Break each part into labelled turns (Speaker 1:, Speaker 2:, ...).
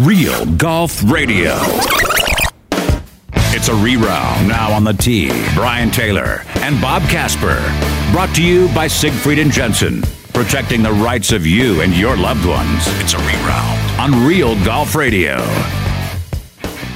Speaker 1: Real Golf Radio. It's a reround now on the tee. Brian Taylor and Bob Casper. Brought to you by Siegfried and Jensen. Protecting the rights of you and your loved ones. It's a reround on Real Golf Radio.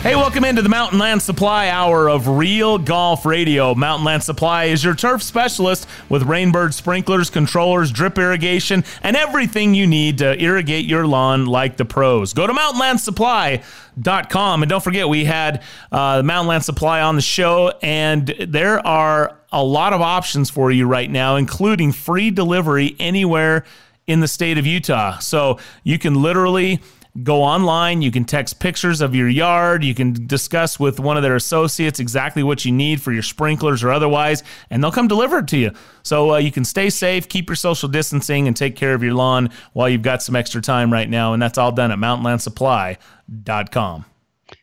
Speaker 2: Hey, welcome into the Mountain Land Supply Hour of Real Golf Radio. Mountain Land Supply is your turf specialist with Rainbird sprinklers, controllers, drip irrigation, and everything you need to irrigate your lawn like the pros. Go to mountainlandsupply.com. And don't forget, we had uh, Mountain Land Supply on the show, and there are a lot of options for you right now, including free delivery anywhere in the state of Utah. So you can literally go online. You can text pictures of your yard. You can discuss with one of their associates exactly what you need for your sprinklers or otherwise, and they'll come deliver it to you. So uh, you can stay safe, keep your social distancing, and take care of your lawn while you've got some extra time right now. And that's all done at mountainlandsupply.com.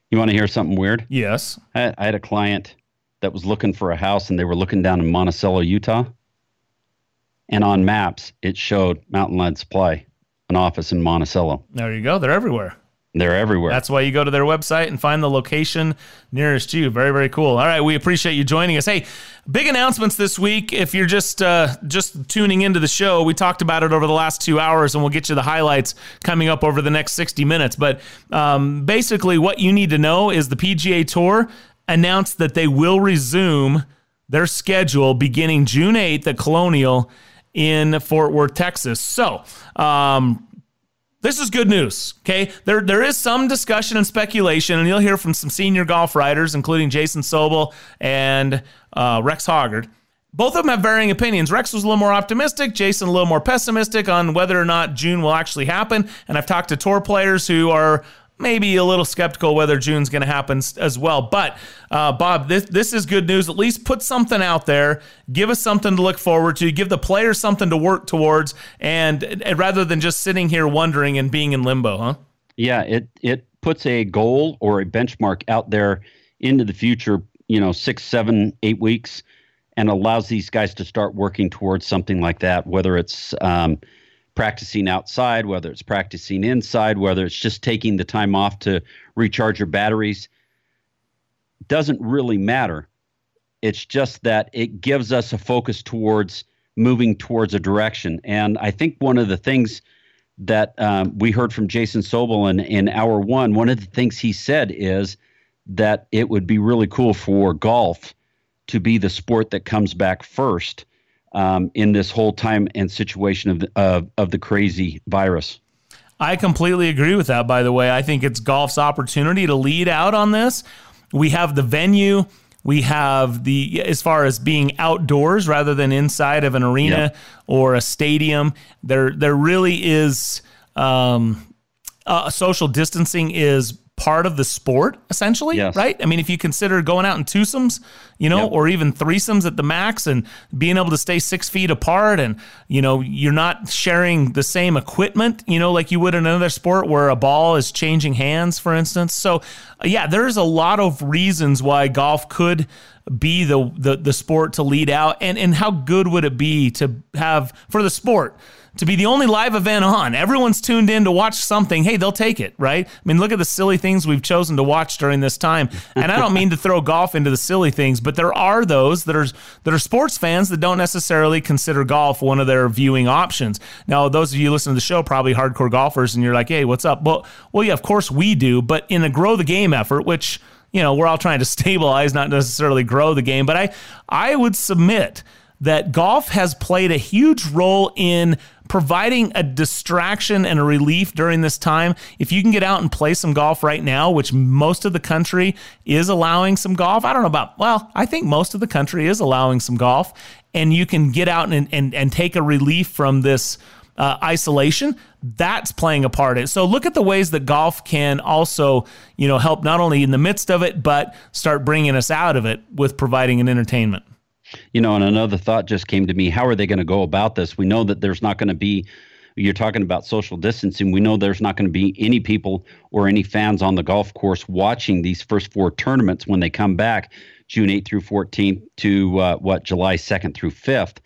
Speaker 3: You want to hear something weird?
Speaker 2: Yes.
Speaker 3: I, I had a client that was looking for a house, and they were looking down in Monticello, Utah. And on maps, it showed Mountain Land Supply an office in Monticello.
Speaker 2: There you go. They're everywhere.
Speaker 3: They're everywhere.
Speaker 2: That's why you go to their website and find the location nearest you. Very, very cool. All right, we appreciate you joining us. Hey, big announcements this week. If you're just uh, just tuning into the show, we talked about it over the last two hours, and we'll get you the highlights coming up over the next 60 minutes. But um, basically, what you need to know is the PGA Tour announced that they will resume their schedule beginning June 8th at Colonial in Fort Worth, Texas. So, um, this is good news. Okay, there there is some discussion and speculation, and you'll hear from some senior golf writers, including Jason Sobel and uh, Rex Hoggard. Both of them have varying opinions. Rex was a little more optimistic, Jason a little more pessimistic on whether or not June will actually happen. And I've talked to tour players who are maybe a little skeptical whether June's going to happen as well. But uh, Bob, this this is good news. At least put something out there. Give us something to look forward to. Give the players something to work towards, and, and rather than just sitting here wondering and being in limbo, huh?
Speaker 3: Yeah, it it puts a goal or a benchmark out there into the future. You know, six, seven, eight weeks, and allows these guys to start working towards something like that. Whether it's um, practicing outside, whether it's practicing inside, whether it's just taking the time off to recharge your batteries, doesn't really matter. It's just that it gives us a focus towards moving towards a direction. And I think one of the things that um, we heard from Jason Sobel in, in hour one, one of the things he said is that it would be really cool for golf to be the sport that comes back first um, in this whole time and situation of the, of, of the crazy virus.
Speaker 2: I completely agree with that, by the way. I think it's golf's opportunity to lead out on this. We have the venue. We have the, as far as being outdoors rather than inside of an arena yep. or a stadium, there, there really is, um, uh, social distancing is part of the sport, essentially, yes. right? I mean, if you consider going out in twosomes, you know, yep. or even threesomes at the max and being able to stay six feet apart and, you know, you're not sharing the same equipment, you know, like you would in another sport where a ball is changing hands, for instance. So, uh, yeah, there's a lot of reasons why golf could be the, the the sport to lead out and and how good would it be to have for the sport to be the only live event on. Everyone's tuned in to watch something. Hey, they'll take it, right? I mean, look at the silly things we've chosen to watch during this time. And I don't mean to throw golf into the silly things, but there are those that are that are sports fans that don't necessarily consider golf one of their viewing options. Now, those of you listening to the show probably hardcore golfers, and you're like, "Hey, what's up?" Well, well, yeah, of course we do, but in a grow the game effort, which you know we're all trying to stabilize, not necessarily grow the game, but I I would submit that golf has played a huge role in providing a distraction and a relief during this time. If you can get out and play some golf right now, which most of the country is allowing some golf, I don't know about, well, I think most of the country is allowing some golf, and you can get out and, and, and take a relief from this. Uh, isolation that's playing a part in. So look at the ways that golf can also, you know, help not only in the midst of it, but start bringing us out of it with providing an entertainment.
Speaker 3: You know, and another thought just came to me. How are they going to go about this? We know that there's not going to be you're talking about social distancing. We know there's not going to be any people or any fans on the golf course watching these first four tournaments when they come back June 8th through 14th to uh, what July 2nd through 5th.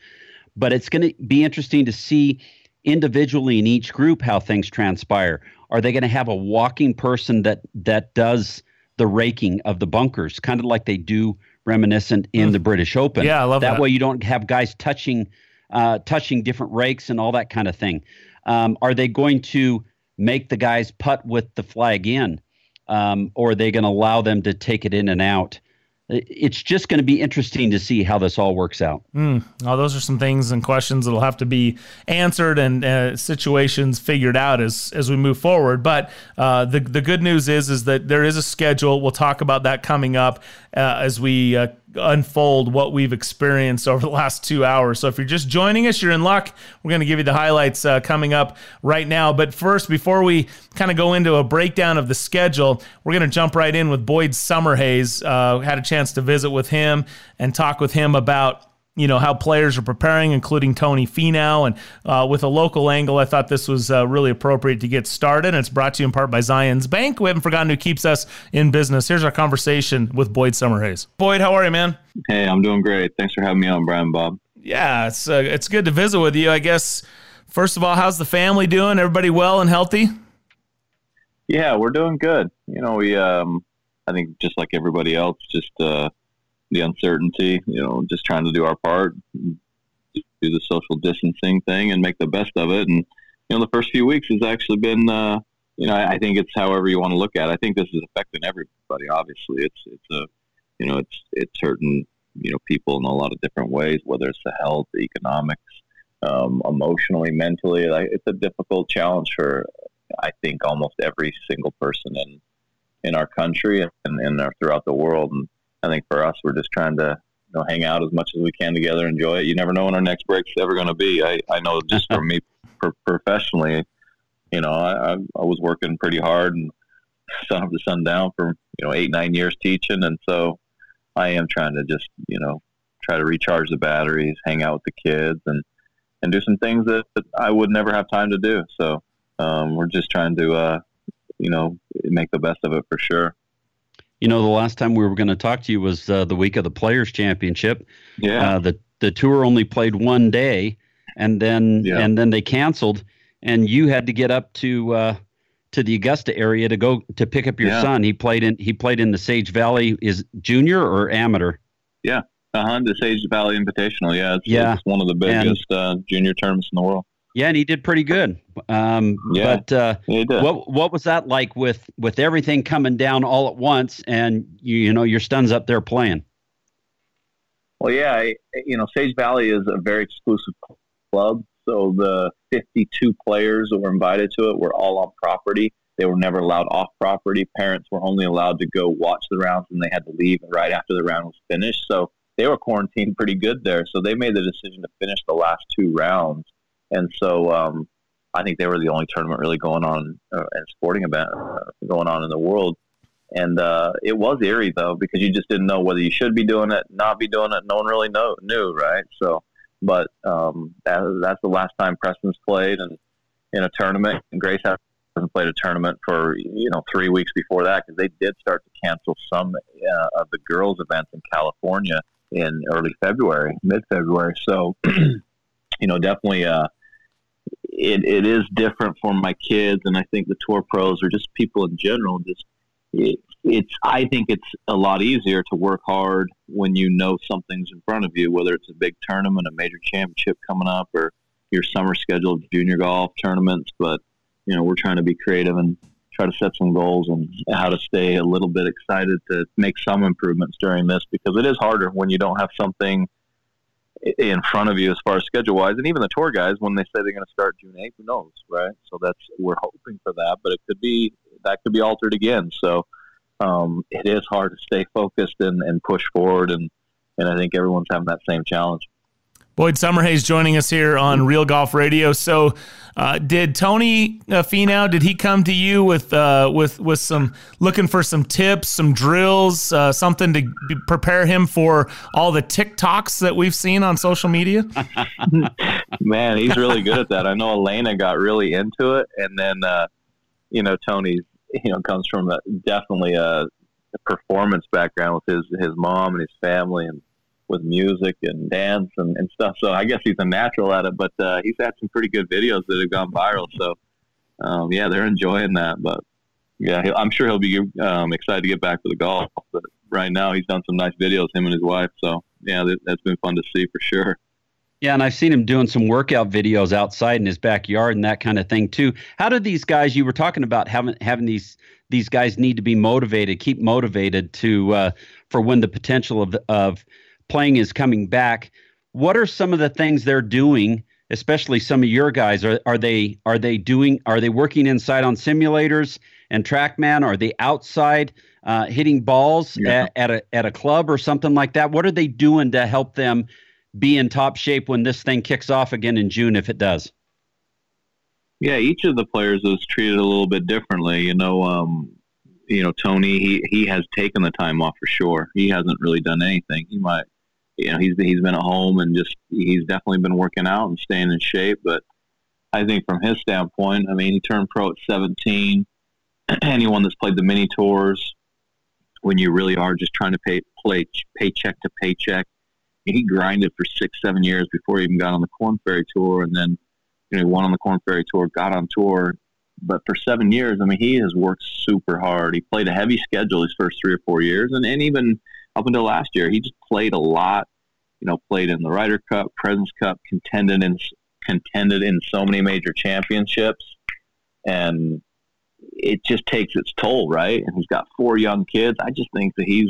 Speaker 3: But it's going to be interesting to see individually in each group how things transpire. Are they going to have a walking person that that does the raking of the bunkers, kind of like they do reminiscent in mm. the British Open?
Speaker 2: Yeah, I love
Speaker 3: that.
Speaker 2: That
Speaker 3: way, you don't have guys touching uh, touching different rakes and all that kind of thing. Um, are they going to make the guys putt with the flag in, um, or are they going to allow them to take it in and out? It's just going to be interesting to see how this all works out.
Speaker 2: Mm. Oh, those are some things and questions that'll have to be answered and uh, situations figured out as as we move forward. But uh, the the good news is is that there is a schedule. We'll talk about that coming up uh, as we uh, unfold what we've experienced over the last two hours. So if you're just joining us, you're in luck. We're going to give you the highlights uh, coming up right now. But first, before we kind of go into a breakdown of the schedule, we're going to jump right in with Boyd Summerhays. Uh, had a chance to visit with him and talk with him about you know how players are preparing, including Tony Finau, and uh, with a local angle, I thought this was uh, really appropriate to get started. And it's brought to you in part by Zions Bank. We haven't forgotten who keeps us in business. Here's our conversation with Boyd Summerhays. Boyd, how are you, man?
Speaker 4: Hey, I'm doing great. Thanks for having me on, Brian Bob.
Speaker 2: Yeah, it's uh, it's good to visit with you. I guess first of all, how's the family doing? Everybody well and healthy?
Speaker 4: Yeah, we're doing good. You know, we um, I think just like everybody else, just uh, the uncertainty, you know, just trying to do our part, do the social distancing thing and make the best of it. And, you know, the first few weeks has actually been, uh, you know, I, think it's however you want to look at it. I think this is affecting everybody. Obviously, it's, it's a, you know, it's, it's hurting, you know, people in a lot of different ways, whether it's the health, the economics, um, emotionally, mentally. Like, it's a difficult challenge for, I think, almost every single person in, in our country and, and throughout the world. And, I think for us, we're just trying to you know hang out as much as we can together, enjoy it. You never know when our next break's ever going to be. I, I know just for me professionally, you know, I, I was working pretty hard and sun up to sundown for you know eight nine years teaching, and so I am trying to just you know try to recharge the batteries, hang out with the kids, and and do some things that, that I would never have time to do. So um, we're just trying to uh, you know make the best of it for sure
Speaker 3: you know, the last time we were going to talk to you was uh, the week of the Players Championship.
Speaker 4: Yeah.
Speaker 3: Uh, the the tour only played one day, and then yeah. and then they canceled, and you had to get up to uh, to the Augusta area to go to pick up your yeah. son. He played in he played in the Sage Valley. Is junior or amateur?
Speaker 4: Yeah. Uh huh. The Sage Valley Invitational. Yeah. It's, yeah. It's one of the biggest and, uh, junior tournaments in the world.
Speaker 3: Yeah, and he did pretty good. Um, yeah, but uh, what what was that like with with everything coming down all at once, and you you know your son's up there playing?
Speaker 4: Well, yeah, I, you know Sage Valley is a very exclusive club, so the 52 players that were invited to it were all on property. They were never allowed off property. Parents were only allowed to go watch the rounds, and they had to leave right after the round was finished. So they were quarantined pretty good there. So they made the decision to finish the last two rounds and so um, I think they were the only tournament really going on uh, and sporting event uh, going on in the world. And uh, it was eerie though because you just didn't know whether you should be doing it, not be doing it. No one really know, knew, right? So, but um, that, that's the last time Preston's played and in a tournament. And Grace hasn't played a tournament for you know three weeks before that because they did start to cancel some uh, of the girls' events in California in early February, mid February. So, you know, definitely uh, it, it is different for my kids, and I think the tour pros or just people in general. Just it, it's I think it's a lot easier to work hard when you know something's in front of you, whether it's a big tournament, a major championship coming up, or your summer schedule of junior golf tournaments. But you know, we're trying to be creative and try to set some goals and how to stay a little bit excited to make some improvements during this because it is harder when you don't have something in front of you as far as schedule wise, and even the tour guys when they say they're going to start June eighth, who knows, right? So that's we're hoping for that, but it could be that could be altered again. So um, it is hard to stay focused and, and push forward, and and I think everyone's having that same challenge.
Speaker 2: Boyd Summerhays joining us here on Real Golf Radio. So, uh, did Tony uh, Finau? Did he come to you with uh, with with some looking for some tips, some drills, uh, something to prepare him for all the TikToks that we've seen on social media?
Speaker 4: Man, he's really good at that. I know Alayna got really into it, and then uh, you know Tony, you know, comes from a, definitely a performance background with his his mom and his family and with music and dance and, and stuff. So I guess he's a natural at it, but uh, he's had some pretty good videos that have gone viral. So um, yeah, they're enjoying that. But yeah, I'm sure he'll be um, excited to get back to the golf. But right now, he's done some nice videos, him and his wife. So yeah, that, that's been fun to see for sure.
Speaker 3: Yeah, and I've seen him doing some workout videos outside in his backyard and that kind of thing too. How do these guys you were talking about having having these these guys need to be motivated, keep motivated to uh, for when the potential of of playing is coming back? What are some of the things they're doing? Especially some of your guys are are they are they doing are they working inside on simulators and TrackMan? Are they outside uh, hitting balls yeah. at, at a at a club or something like that? What are they doing to help them be in top shape when this thing kicks off again in June if it does?
Speaker 4: Yeah, each of the players is treated a little bit differently. You know, um, you know Tony, he he has taken the time off for sure. He hasn't really done anything. He might, you know, he's he's been at home and just he's definitely been working out and staying in shape. But I think from his standpoint, I mean, he turned pro at 17. Anyone that's played the mini tours, when you really are just trying to pay play paycheck to paycheck, he grinded for six, seven years before he even got on the Korn Ferry Tour, and then you know he won on the Korn Ferry Tour, got on tour. But for seven years, I mean, he has worked super hard. He played a heavy schedule his first three or four years, and, and even up until last year, he just played a lot. You know, played in the Ryder Cup, Presidents Cup, contended in contended in so many major championships, and it just takes its toll, right? And he's got four young kids. I just think that he's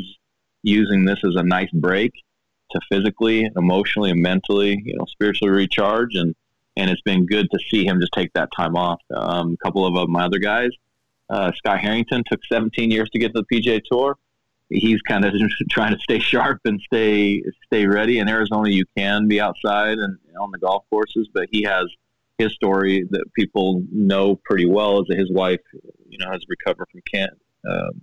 Speaker 4: using this as a nice break to physically, emotionally, and mentally, you know, spiritually recharge. And and it's been good to see him just take that time off. Um, a couple of uh, my other guys, uh, Scott Harrington took 17 years to get to the PGA Tour. He's kind of trying to stay sharp and stay stay ready. In Arizona, you can be outside and on the golf courses, but he has his story that people know pretty well is that his wife, you know, has recovered from can um,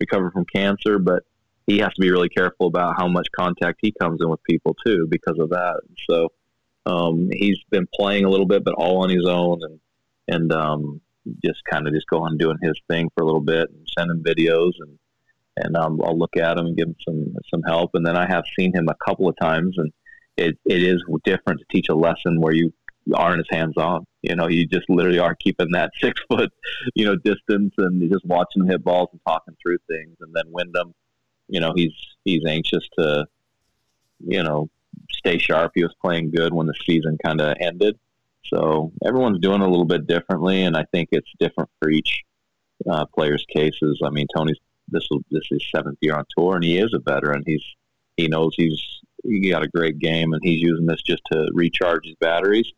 Speaker 4: recovered from cancer, but he has to be really careful about how much contact he comes in with people too because of that. So um, he's been playing a little bit, but all on his own, and and um, just kind of just going doing his thing for a little bit and sending videos and and um, I'll look at him and give him some some help. And then I have seen him a couple of times, and it, it is different to teach a lesson where you aren't as hands on. You know, you just literally are keeping that six foot, you know, distance and just watching him hit balls and talking through things. And then Wyndham, you know, he's he's anxious to, you know, stay sharp. He was playing good when the season kind of ended. So everyone's doing a little bit differently, and I think it's different for each uh, player's cases. I mean, Tony's this will this is seventh year on tour, and he is a veteran. He's he knows he's he got a great game, and he's using this just to recharge his batteries.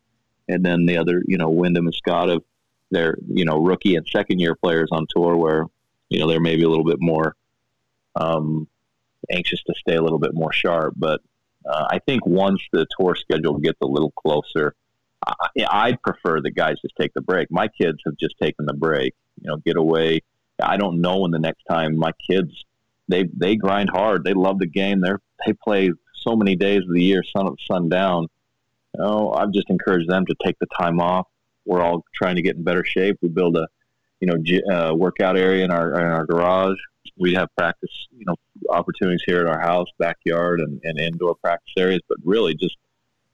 Speaker 4: And then the other, you know, Wyndham and Scott of their you know rookie and second year players on tour, where you know they're maybe a little bit more um, anxious to stay a little bit more sharp, but uh, I think once the tour schedule gets a little closer, I, I'd prefer the guys just take the break. My kids have just taken the break. You know, get away. I don't know when the next time my kids they they grind hard. They love the game. They they play so many days of the year, sun up, sun down. Know, I've just encouraged them to take the time off. We're all trying to get in better shape. We build a you know uh, workout area in our in our garage we have practice, you know, opportunities here at our house, backyard, and, and indoor practice areas. But really, just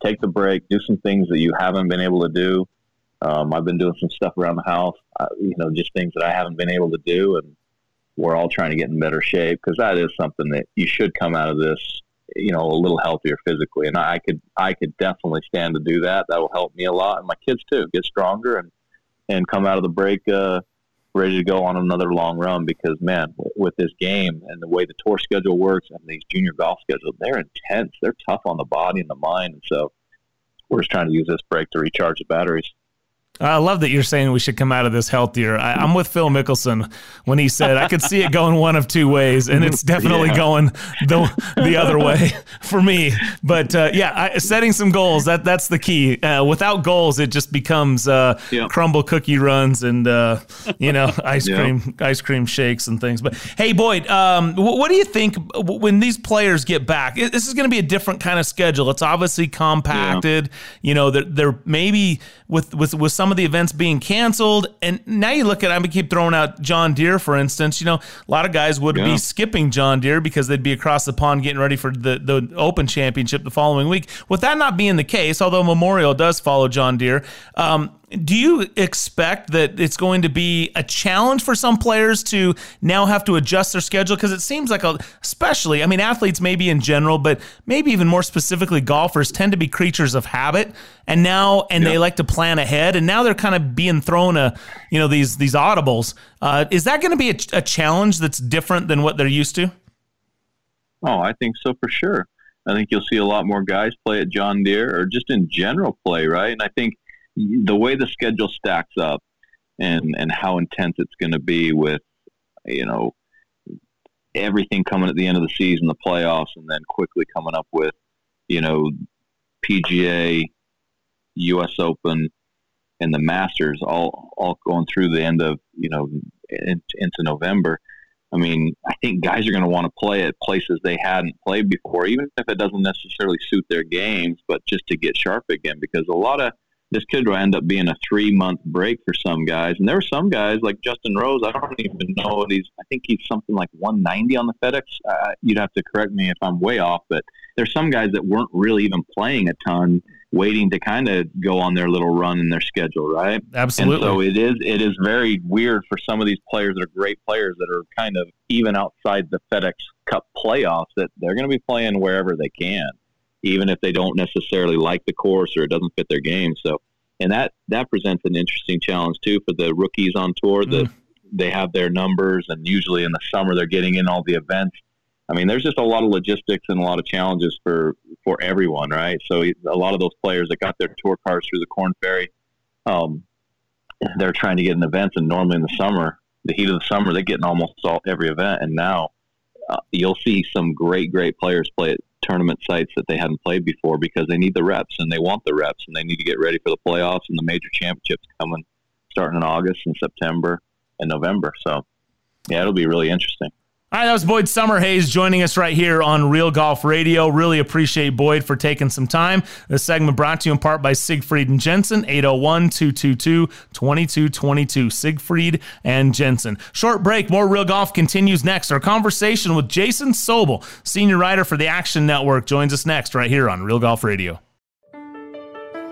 Speaker 4: take the break, do some things that you haven't been able to do. Um, I've been doing some stuff around the house, uh, you know, just things that I haven't been able to do, and we're all trying to get in better shape because that is something that you should come out of this, you know, a little healthier physically. And I could, I could definitely stand to do that. That will help me a lot, and my kids too, get stronger and and come out of the break. Uh, ready to go on another long run because man, with this game and the way the tour schedule works and these junior golf schedules, they're intense. They're tough on the body and the mind, and so we're just trying to use this break to recharge the batteries.
Speaker 2: I love that you're saying we should come out of this healthier. I, am with Phil Mickelson when he said I could see it going one of two ways, and it's definitely yeah. going the the other way for me. But uh, yeah, I, setting some goals that that's the key. Uh, without goals, it just becomes uh, yeah. Crumbl cookie runs and uh, you know ice yeah. cream ice cream shakes and things. But hey, Boyd, um, what, what do you think when these players get back? This is going to be a different kind of schedule. It's obviously compacted. You know, they're, they're maybe with with with some of the events being canceled. And now you look at, I'm gonna keep throwing out John Deere, for instance. You know, a lot of guys would yeah. be skipping John Deere because they'd be across the pond getting ready for the, the Open Championship the following week. With that not being the case, although Memorial does follow John Deere, um, do you expect that it's going to be a challenge for some players to now have to adjust their schedule? Because it seems like, a, especially, I mean, athletes maybe in general, but maybe even more specifically, golfers tend to be creatures of habit, and now and yeah. they like to plan ahead, and now they're kind of being thrown a, you know, these these audibles. Uh, is that going to be a, a challenge that's different than what they're used to?
Speaker 4: Oh, I think so for sure. I think you'll see a lot more guys play at John Deere or just in general play, right? And I think the way the schedule stacks up and and how intense it's going to be with you know everything coming at the end of the season, the playoffs, and then quickly coming up with you know PGA, U.S. Open, and the Masters all all going through the end of you know in, into November. I mean, I think guys are going to want to play at places they hadn't played before, even if it doesn't necessarily suit their games, but just to get sharp again. Because a lot of this could end up being a three month break for some guys. And there were some guys like Justin Rose. I don't even know what he's. I think he's something like 190 on the FedEx. Uh, you'd have to correct me if I'm way off, but there's some guys that weren't really even playing a ton, waiting to kind of go on their little run in their schedule, right?
Speaker 2: Absolutely.
Speaker 4: And so it is. It is very weird for some of these players that are great players that are kind of even outside the FedEx Cup playoffs that they're going to be playing wherever they can even if they don't necessarily like the course or it doesn't fit their game. So, and that that presents an interesting challenge too for the rookies on tour. That mm. they have their numbers, and usually in the summer they're getting in all the events. I mean, there's just a lot of logistics and a lot of challenges for for everyone, right? So a lot of those players that got their tour cars through the Korn Ferry, um, they're trying to get in events, and normally in the summer, the heat of the summer, they're getting almost all every event, and now uh, you'll see some great, great players play at tournament sites that they hadn't played before because they need the reps and they want the reps and they need to get ready for the playoffs and the major championships coming starting in August and September and November. So, yeah, it'll be really interesting.
Speaker 2: All right, that was Boyd Summerhays joining us right here on Real Golf Radio. Really appreciate Boyd for taking some time. This segment brought to you in part by Siegfried and Jensen, 801 222 2222. Siegfried and Jensen. Short break, more Real Golf continues next. Our conversation with Jason Sobel, senior writer for the Action Network, joins us next right here on Real Golf Radio.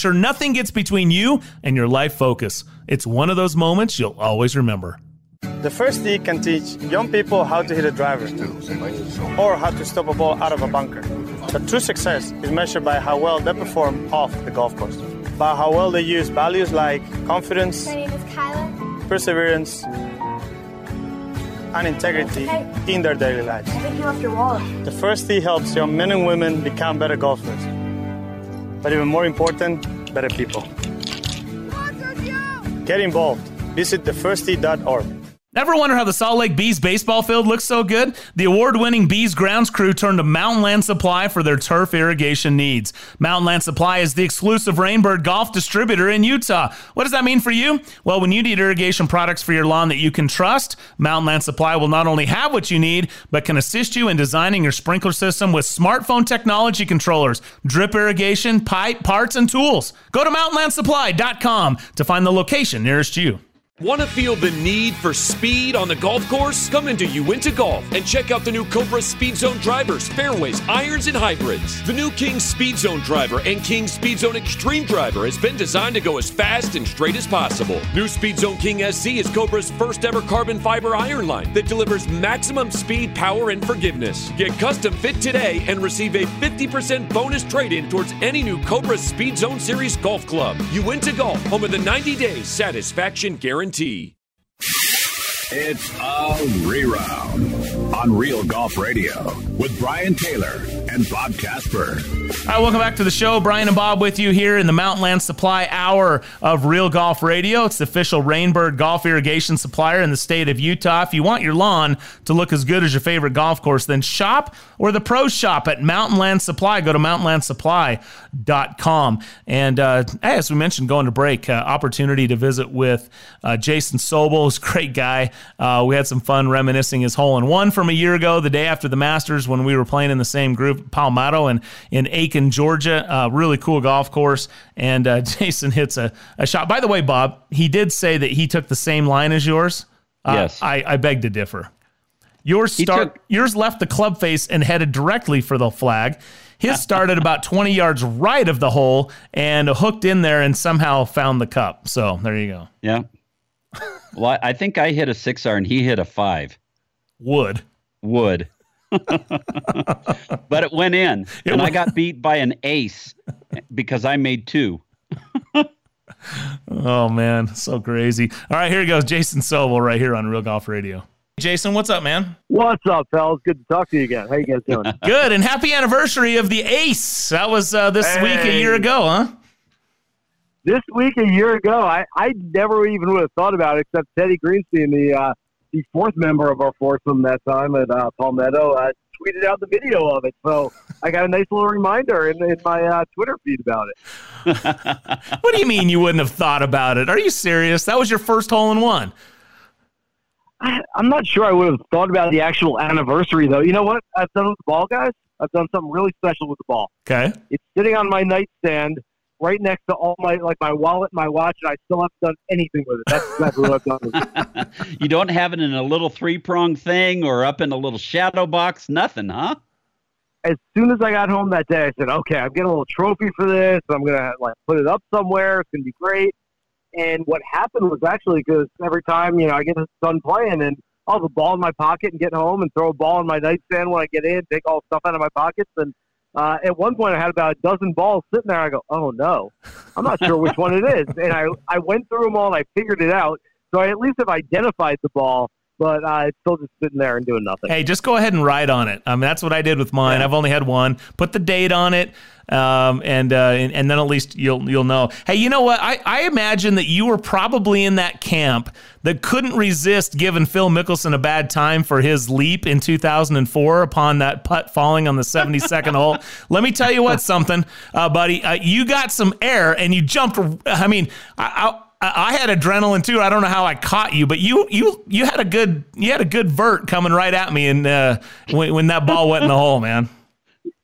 Speaker 2: sure nothing gets between you and your life focus. It's one of those moments you'll always remember.
Speaker 5: The first tee can teach young people how to hit a driver or how to stop a ball out of a bunker. But true success is measured by how well they perform off the golf course, by how well they use values like confidence, perseverance, and integrity in their daily lives.
Speaker 6: I think you left your.
Speaker 5: The first tee helps young men and women become better golfers. But even more important, better people. Get involved. Visit thefirsttee.org.
Speaker 2: Ever wonder how the Salt Lake Bees baseball field looks so good? The award winning Bees grounds crew turned to Mountain Land Supply for their turf irrigation needs. Mountain Land Supply is the exclusive Rainbird golf distributor in Utah. What does that mean for you? Well, when you need irrigation products for your lawn that you can trust, Mountain Land Supply will not only have what you need, but can assist you in designing your sprinkler system with smartphone technology controllers, drip irrigation, pipe, parts, and tools. Go to mountainlandsupply.com to find the location nearest you.
Speaker 7: Want to feel the need for speed on the golf course? Come into Uinta Golf and check out the new Cobra Speed Zone drivers, fairways, irons, and hybrids. The new King Speed Zone driver and King Speed Zone Extreme driver has been designed to go as fast and straight as possible. New Speed Zone King SC is Cobra's first ever carbon fiber iron line that delivers maximum speed, power, and forgiveness. Get custom fit today and receive a 50% bonus trade in towards any new Cobra Speed Zone Series golf club. Uinta Golf, home of the 90 day satisfaction guarantee guarantee.
Speaker 1: It's a reround on Real Golf Radio with Brian Taylor and Bob Casper.
Speaker 2: All right, welcome back to the show. Brian and Bob with you here in the Mountain Land Supply Hour of Real Golf Radio. It's the official Rainbird golf irrigation supplier in the state of Utah. If you want your lawn to look as good as your favorite golf course, then shop or the pros shop at Mountain Land Supply. Go to mountainlandsupply.com. And uh, as we mentioned, going to break, uh, opportunity to visit with uh, Jason Sobel, who's a great guy. Uh, we had some fun reminiscing his hole in one from a year ago, the day after the Masters, when we were playing in the same group, Palmetto, and in Aiken, Georgia. Uh, really cool golf course. And uh, Jason hits a, a shot. By the way, Bob, he did say that he took the same line as yours. Uh,
Speaker 3: yes.
Speaker 2: I, I beg to differ. Yours start took- yours left the club face and headed directly for the flag. His started about 20 yards right of the hole and hooked in there and somehow found the cup. So there you go.
Speaker 3: Yeah. Well, I think I hit a six iron. And he hit a five.
Speaker 2: Wood.
Speaker 3: Wood. but it went in, it and went. I got beat by an ace because I made two.
Speaker 2: oh man, so crazy! All right, here he goes, Jason Sobel, right here on Real Golf Radio. Jason, what's up, man?
Speaker 8: What's up, fellas? Good to talk to you again. How you guys doing?
Speaker 2: Good, and happy anniversary of the Ace. That was uh, this hey. week a year ago, huh?
Speaker 8: This week a year ago, I, I never even would have thought about it, except Teddy Greenstein, the uh, the fourth member of our foursome that time at uh, Palmetto, uh, tweeted out the video of it. So I got a nice little reminder in, in my uh, Twitter feed about it.
Speaker 2: what do you mean you wouldn't have thought about it? Are you serious? That was your first hole in one.
Speaker 8: I, I'm not sure I would have thought about the actual anniversary, though. You know what I've done with the ball, guys? I've done something really special with the ball.
Speaker 2: Okay.
Speaker 8: It's sitting on my nightstand right next to all my like my wallet, my watch, and I still haven't done anything with it. That's exactly what I've
Speaker 3: done. you don't have it in a little three prong thing or up in a little shadow box, nothing, huh?
Speaker 8: As soon as I got home that day, I said, "Okay, I'm getting a little trophy for this. I'm gonna like put it up somewhere. It's gonna be great." And what happened was actually because every time you know I get done playing and I'll have a ball in my pocket and get home and throw a ball in my nightstand when I get in, take all the stuff out of my pockets and uh, at one point, I had about a dozen balls sitting there. I go, oh no, I'm not sure which one it is. And I, I went through them all and I figured it out. So I at least have identified the ball, but uh, it's still just sitting there and doing nothing.
Speaker 2: Hey, just go ahead and write on it. I mean, that's what I did with mine. Yeah. I've only had one. Put the date on it um, and, uh, and and then at least you'll you'll know. Hey, you know what? I, I imagine that you were probably in that camp that couldn't resist giving Phil Mickelson a bad time for his leap in 2004 upon that putt falling on the 72nd hole. Let me tell you what, something, uh, buddy. Uh, you got some air and you jumped. I mean, I, I I had adrenaline too. I don't know how I caught you, but you you you had a good you had a good vert coming right at me, and uh, when, when that ball went in the hole, man.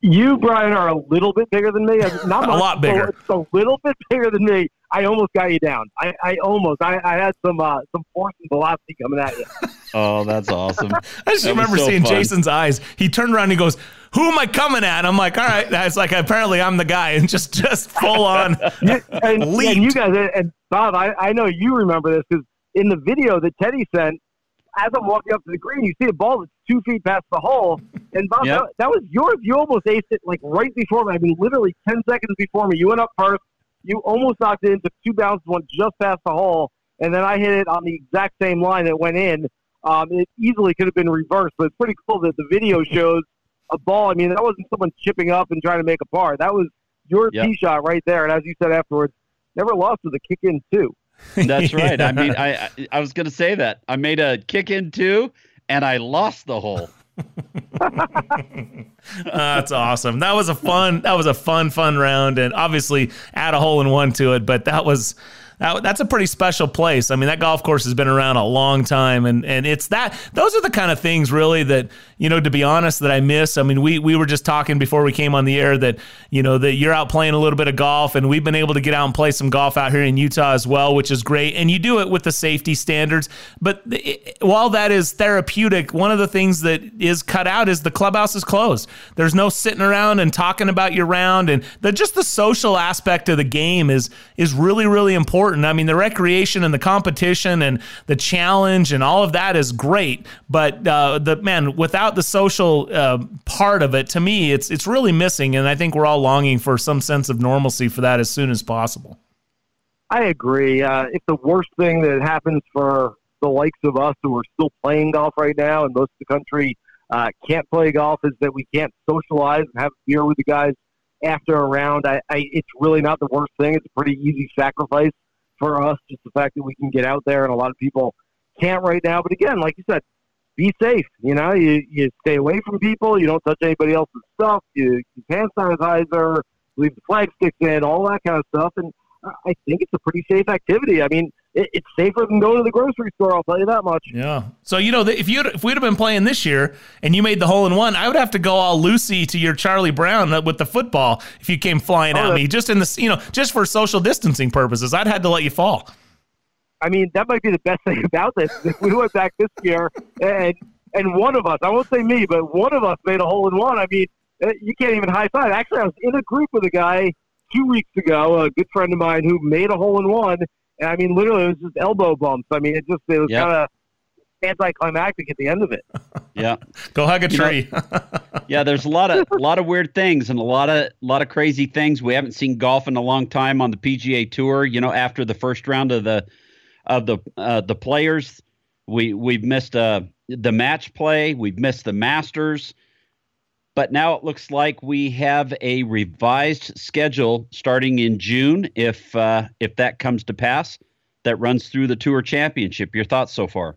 Speaker 8: You, Brian, are a little bit bigger than me.
Speaker 2: Not a lot bigger.
Speaker 8: It's a little bit bigger than me. I almost got you down. I, I almost. I, I had some uh, some force and velocity coming at you.
Speaker 3: Oh, that's awesome.
Speaker 2: I just
Speaker 3: that
Speaker 2: remember so seeing fun. Jason's eyes. He turned around and he goes, "Who am I coming at?" I'm like, "All right." That's like apparently I'm the guy, and just just full on
Speaker 8: and, and, you guys and Bob, I, I know you remember this because in the video that Teddy sent, as I'm walking up to the green, you see a ball that's two feet past the hole, and Bob,
Speaker 3: Yep.
Speaker 8: that, that was yours. You almost aced it like right before me. I mean, literally ten seconds before me. You went up first. You almost knocked it into two bounces, went just past the hole, and then I hit it on the exact same line that went in. Um, it easily could have been reversed, but it's pretty cool that the video shows a ball. I mean, that wasn't someone chipping up and trying to make a par. That was your
Speaker 3: Yep.
Speaker 8: tee shot right there. And as you said afterwards, never lost with a kick in two.
Speaker 3: That's right. I mean, I I- I was going to say that I made a kick in two, and I lost the hole.
Speaker 2: That's awesome. That was a fun. That was a fun, fun round, and obviously add a hole in one to it. But that was that, that's a pretty special place. I mean, that golf course has been around a long time, and and it's that. Those are the kind of things, really, that you know. To be honest, that I miss. I mean, we we were just talking before we came on the air that you know that you're out playing a little bit of golf, and we've been able to get out and play some golf out here in Utah as well, which is great. And you do it with the safety standards. But it, while that is therapeutic, one of the things that is cut out is the clubhouse is closed. There's no sitting around and talking about your round, and the, just the social aspect of the game is is really really important. I mean, the recreation and the competition and the challenge and all of that is great, but uh, the man without the social uh, part of it, to me, it's it's really missing, and I think we're all longing for some sense of normalcy for that as soon as possible.
Speaker 8: I agree. Uh, if the worst thing that happens for the likes of us who are still playing golf right now and most of the country uh, can't play golf is that we can't socialize and have beer with the guys after a round. I, I, it's really not the worst thing. It's a pretty easy sacrifice for us, just the fact that we can get out there and a lot of people can't right now. But again, like you said, be safe. You know, you, you stay away from people. You don't touch anybody else's stuff. You, you hand sanitizer, leave the flag sticks in, all that kind of stuff. And I I think it's a pretty safe activity. I mean, it, it's safer than going to the grocery store. I'll tell you that much.
Speaker 2: Yeah. So you know, if you if we'd have been playing this year and you made the hole in one, I would have to go all Lucy to your Charlie Brown with the football if you came flying
Speaker 8: Oh,
Speaker 2: at me, just in the you know, just for social distancing purposes. I'd had to let you fall.
Speaker 8: I mean, that might be the best thing about this. If we went back this year and and one of us, I won't say me, but one of us made a hole in one. I mean, uh, you can't even high five. Actually, I was in a group with a guy two weeks ago, a good friend of mine who made a hole in one. And I mean, literally, it was just elbow bumps. I mean, it just it was
Speaker 3: Yep.
Speaker 8: kind of anticlimactic at the end of it.
Speaker 3: Yeah.
Speaker 2: Go hug a
Speaker 3: You know-
Speaker 2: tree.
Speaker 3: Yeah, there's a lot of a lot of weird things and a lot of a lot of crazy things. We haven't seen golf in a long time on the PGA Tour. You know, after the first round of the of the uh, the players, we we've missed uh, the match play. We've missed the Masters, but now it looks like we have a revised schedule starting in June. If uh, if that comes to pass, that runs through the Tour Championship. Your thoughts so far?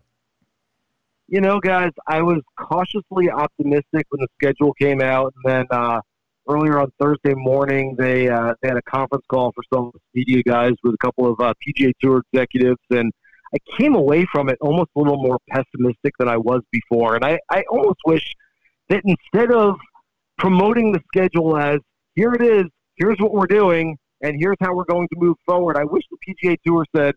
Speaker 8: you know, guys, I was cautiously optimistic when the schedule came out, and then uh, earlier on Thursday morning, they uh, they had a conference call for some media guys with a couple of uh, PGA Tour executives, and I came away from it almost a little more pessimistic than I was before, and I, I almost wish that instead of promoting the schedule as here it is, here's what we're doing, and here's how we're going to move forward, I wish the PGA Tour said,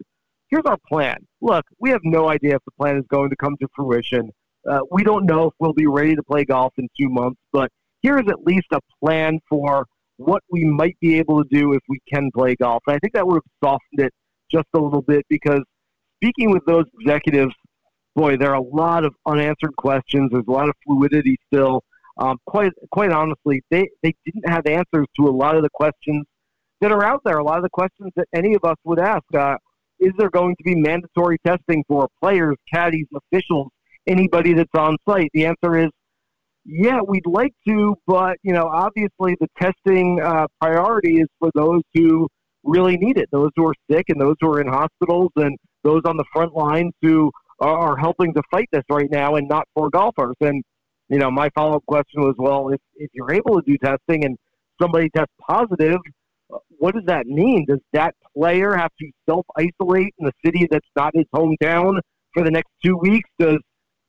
Speaker 8: here's our plan. Look, we have no idea if the plan is going to come to fruition. Uh, we don't know if we'll be ready to play golf in two months, but here is at least a plan for what we might be able to do if we can play golf. And I think that would have softened it just a little bit because speaking with those executives, boy, there are a lot of unanswered questions. There's a lot of fluidity still. Um, quite quite honestly, they, they didn't have answers to a lot of the questions that are out there. A lot of the questions that any of us would ask. Uh, is there going to be mandatory testing for players, caddies, officials, anybody that's on site? The answer is yeah, we'd like to, but you know, obviously the testing uh, priority is for those who really need it, those who are sick and those who are in hospitals and those on the front lines who are, are helping to fight this right now and not for golfers. And you know, my follow up question was, well, if if you're able to do testing and somebody tests positive, uh, what does that mean? Does that player have to self isolate in a city that's not his hometown for the next two weeks? Does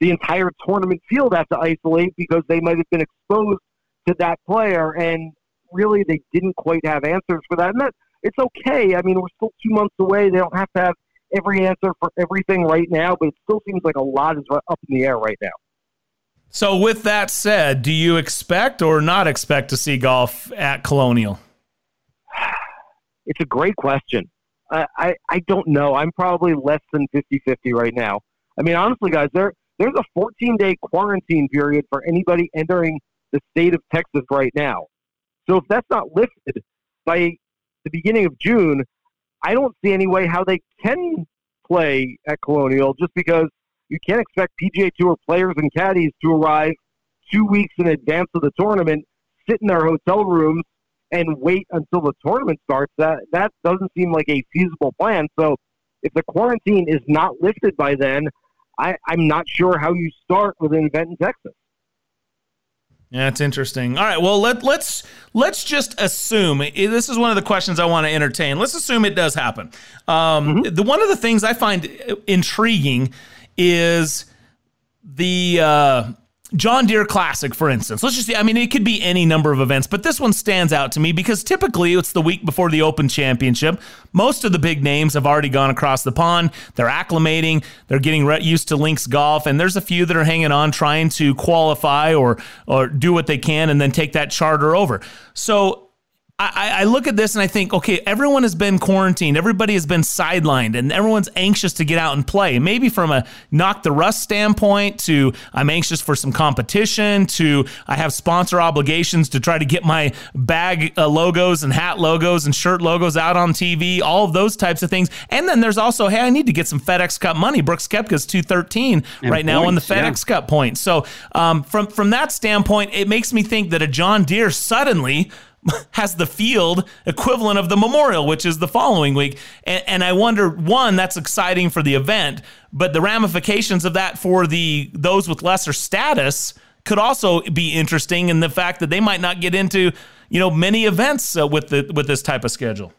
Speaker 8: the entire tournament field have to isolate because they might have been exposed to that player? And really, they didn't quite have answers for that. And that it's okay. I mean, we're still two months away. They don't have to have every answer for everything right now, but it still seems like a lot is up in the air right now.
Speaker 2: So, with that said, do you expect or not expect to see golf at Colonial?
Speaker 8: It's a great question. I, I, I don't know. I'm probably less than 50 50 right now. I mean, honestly, guys, there there's a 14 day quarantine period for anybody entering the state of Texas right now. So if that's not lifted by the beginning of June, I don't see any way how they can play at Colonial just because you can't expect PGA Tour players and caddies to arrive two weeks in advance of the tournament, sit in their hotel rooms, and wait until the tournament starts. That that doesn't seem like a feasible plan. So if the quarantine is not lifted by then, I, I'm not sure how you start with an event in Texas.
Speaker 2: Yeah, it's interesting. All right, well let let's let's just assume this is one of the questions I want to entertain. Let's assume it does happen. Um, mm-hmm. The one of the things I find intriguing is the uh, John Deere Classic, for instance. Let's just see. I mean, it could be any number of events, but this one stands out to me because typically it's the week before the Open Championship. Most of the big names have already gone across the pond. They're acclimating. They're getting used to links golf, and there's a few that are hanging on, trying to qualify or or do what they can, and then take that charter over. So I, I, look at this and I think, okay, everyone has been quarantined, everybody has been sidelined, and everyone's anxious to get out and play. Maybe from a knock the rust standpoint to I'm anxious for some competition to I have sponsor obligations to try to get my bag uh, logos and hat logos and shirt logos out on TV, all of those types of things. And then there's also, hey, I need to get some FedEx Cup money. Brooks Koepka's 213 and right points, now on the FedEx yeah. Cup points. So um, from from that standpoint, it makes me think that a John Deere suddenly has the field equivalent of the memorial, which is the following week. And, and, I wonder, one, that's exciting for the event, but the ramifications of that for the those with lesser status could also be interesting in the fact that they might not get into, you know, many events uh, with the with this type of schedule.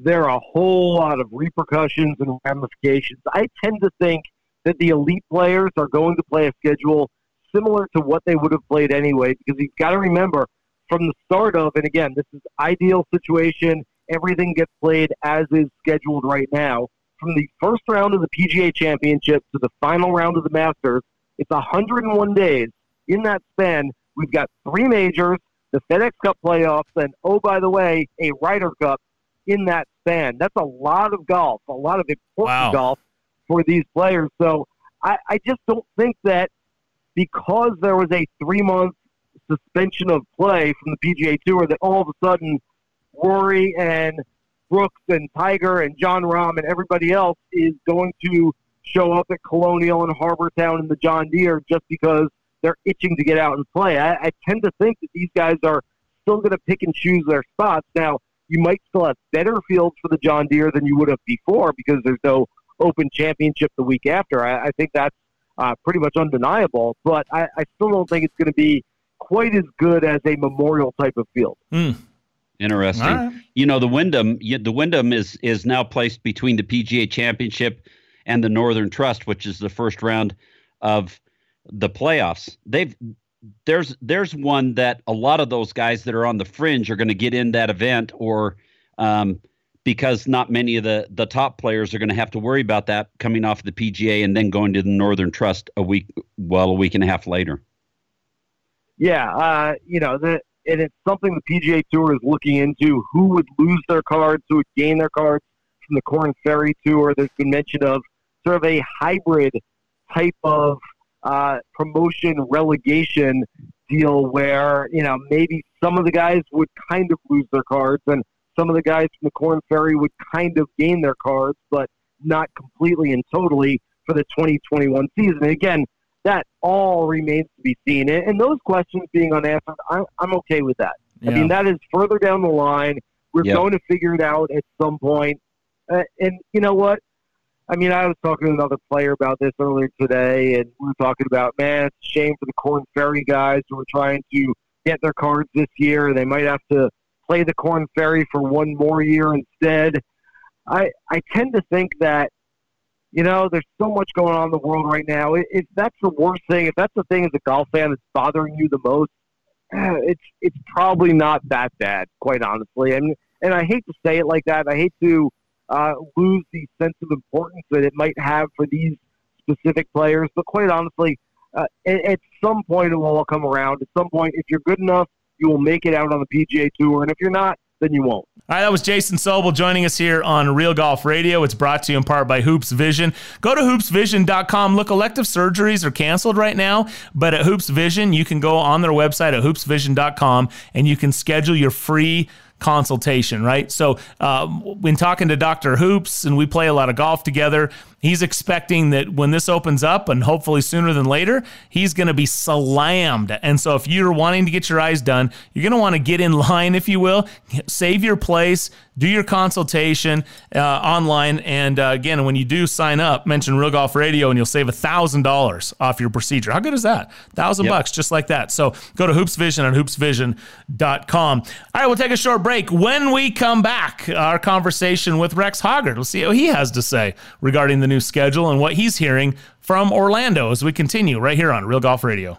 Speaker 8: There are a whole lot of repercussions and ramifications. I tend to think that the elite players are going to play a schedule similar to what they would have played anyway, because you've got to remember from the start of, and again, this is ideal situation. Everything gets played as is scheduled right now. From the first round of the PGA Championship to the final round of the Masters, it's 101 days. In that span, we've got three majors, the FedEx Cup playoffs, and oh, by the way, a Ryder Cup in that span. That's a lot of golf, a lot of important wow. golf for these players. So I, I just don't think that because there was a three month suspension of play from the PGA Tour that all of a sudden Rory and Brooks and Tiger and Jon Rahm and everybody else is going to show up at Colonial and Harbour Town and the John Deere just because they're itching to get out and play. I, I tend to think that these guys are still going to pick and choose their spots. Now, you might still have better fields for the John Deere than you would have before because there's no Open Championship the week after. I, I think that's uh, pretty much undeniable, but I, I still don't think it's going to be quite as good as a memorial type of field.
Speaker 2: Mm.
Speaker 3: Interesting. Right. You know, the Wyndham, the Wyndham is is now placed between the PGA Championship and the Northern Trust, which is the first round of the playoffs. They've there's there's one that a lot of those guys that are on the fringe are going to get in that event, or um, because not many of the the top players are going to have to worry about that coming off the PGA and then going to the Northern Trust a week, well, a week and a half later
Speaker 8: yeah, uh, you know, the, and it's something the PGA Tour is looking into. Who would lose their cards? Who would gain their cards from the Korn Ferry Tour? There's been mention of sort of a hybrid type of uh, promotion relegation deal where you know maybe some of the guys would kind of lose their cards and some of the guys from the Korn Ferry would kind of gain their cards, but not completely and totally for the 2021 season. And again, that all remains to be seen. And, and those questions being unanswered, I'm, I'm okay with that. Yeah. I mean, that is further down the line. We're yep. going to figure it out at some point. Uh, and you know what? I mean, I was talking to another player about this earlier today, and we were talking about, man, it's a shame for the Korn Ferry guys who are trying to get their cards this year. They might have to play the Korn Ferry for one more year instead. I I tend to think that you know, there's so much going on in the world right now. If that's the worst thing, if that's the thing as a golf fan that's bothering you the most, it's it's probably not that bad, quite honestly. And and I hate to say it like that. I hate to uh, lose the sense of importance that it might have for these specific players. But quite honestly, uh, at, at some point it will all come around. At some point, if you're good enough, you will make it out on the PGA Tour. And if you're not, then you won't.
Speaker 2: All right, that was Jason Sobel joining us here on Real Golf Radio. It's brought to you in part by Hoopes Vision. Go to hoopesvision.com. Look, elective surgeries are canceled right now, but at Hoopes Vision, you can go on their website at hoopesvision.com and you can schedule your free consultation, right? So, uh, when talking to Dr. Hoopes and we play a lot of golf together, he's expecting that when this opens up and hopefully sooner than later, he's going to be slammed. And so, if you're wanting to get your eyes done, you're going to want to get in line, if you will, save your place, do your consultation uh, online. And uh, again, when you do sign up, mention Real Golf Radio and you'll save $1,000 off your procedure. How good is that? thousand yep. bucks, just like that. So go to Hoopes Vision on hoopesvision.com. All right, we'll take a short break. When we come back, our conversation with Rex Hoggard. We'll see what he has to say regarding the new schedule and what he's hearing from Orlando as we continue right here on Real Golf Radio.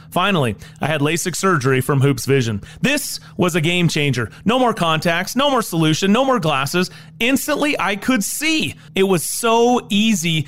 Speaker 2: Finally, I had LASIK surgery from Hoopes Vision. This was a game changer. No more contacts, no more solution, no more glasses. Instantly, I could see. It was so easy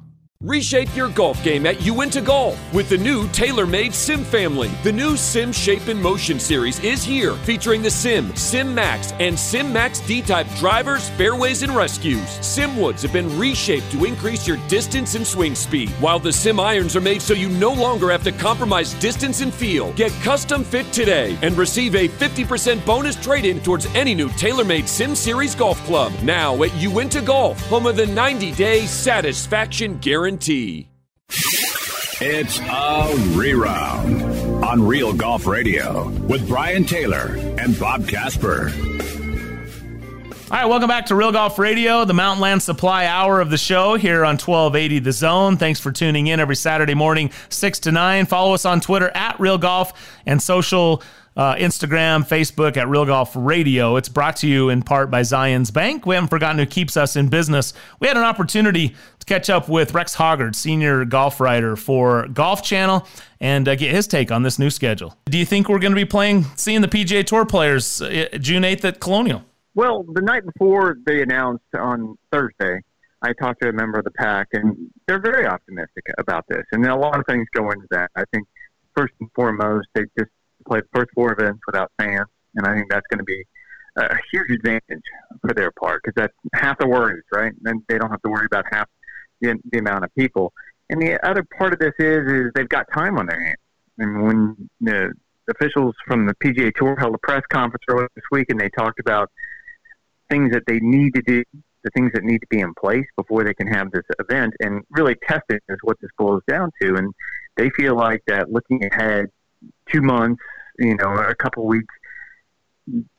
Speaker 7: Reshape your golf game at Uinta Golf with the new TaylorMade Sim family. The new Sim Shape and Motion series is here, featuring the Sim, Sim Max, and Sim Max D-type drivers, fairways, and rescues. Sim woods have been reshaped to increase your distance and swing speed, while the Sim irons are made so you no longer have to compromise distance and feel. Get custom fit today and receive a 50% bonus trade-in towards any new TaylorMade Sim Series golf club. Now at Uinta Golf, home of the 90-day satisfaction guarantee guarantee.
Speaker 1: It's a reround on Real Golf Radio with Brian Taylor and Bob Casper.
Speaker 2: All right, welcome back to Real Golf Radio, the Mountain Land Supply hour of the show here on 1280 The Zone. Thanks for tuning in every Saturday morning, 6 to 9. Follow us on Twitter at Real Golf and social uh, Instagram, Facebook at Real Golf Radio. It's brought to you in part by Zions Bank. We haven't forgotten who keeps us in business. We had an opportunity to catch up with Rex Hoggard, senior golf writer for Golf Channel, and uh, get his take on this new schedule. Do you think we're going to be playing, seeing the PGA Tour players uh, June 8th at Colonial?
Speaker 6: Well, the night before they announced on Thursday, I talked to a member of the pack, and they're very optimistic about this. And a lot of things go into that. I think first and foremost, they just played the first four events without fans, and I think that's going to be a huge advantage for their part because that's half the worries, right? And they don't have to worry about half the, the amount of people. And the other part of this is is they've got time on their hands. And when the officials from the PGA Tour held a press conference earlier this week, and they talked about things that they need to do, the things that need to be in place before they can have this event. And really, testing is what this boils down to. And they feel like that looking ahead two months, you know, a couple weeks,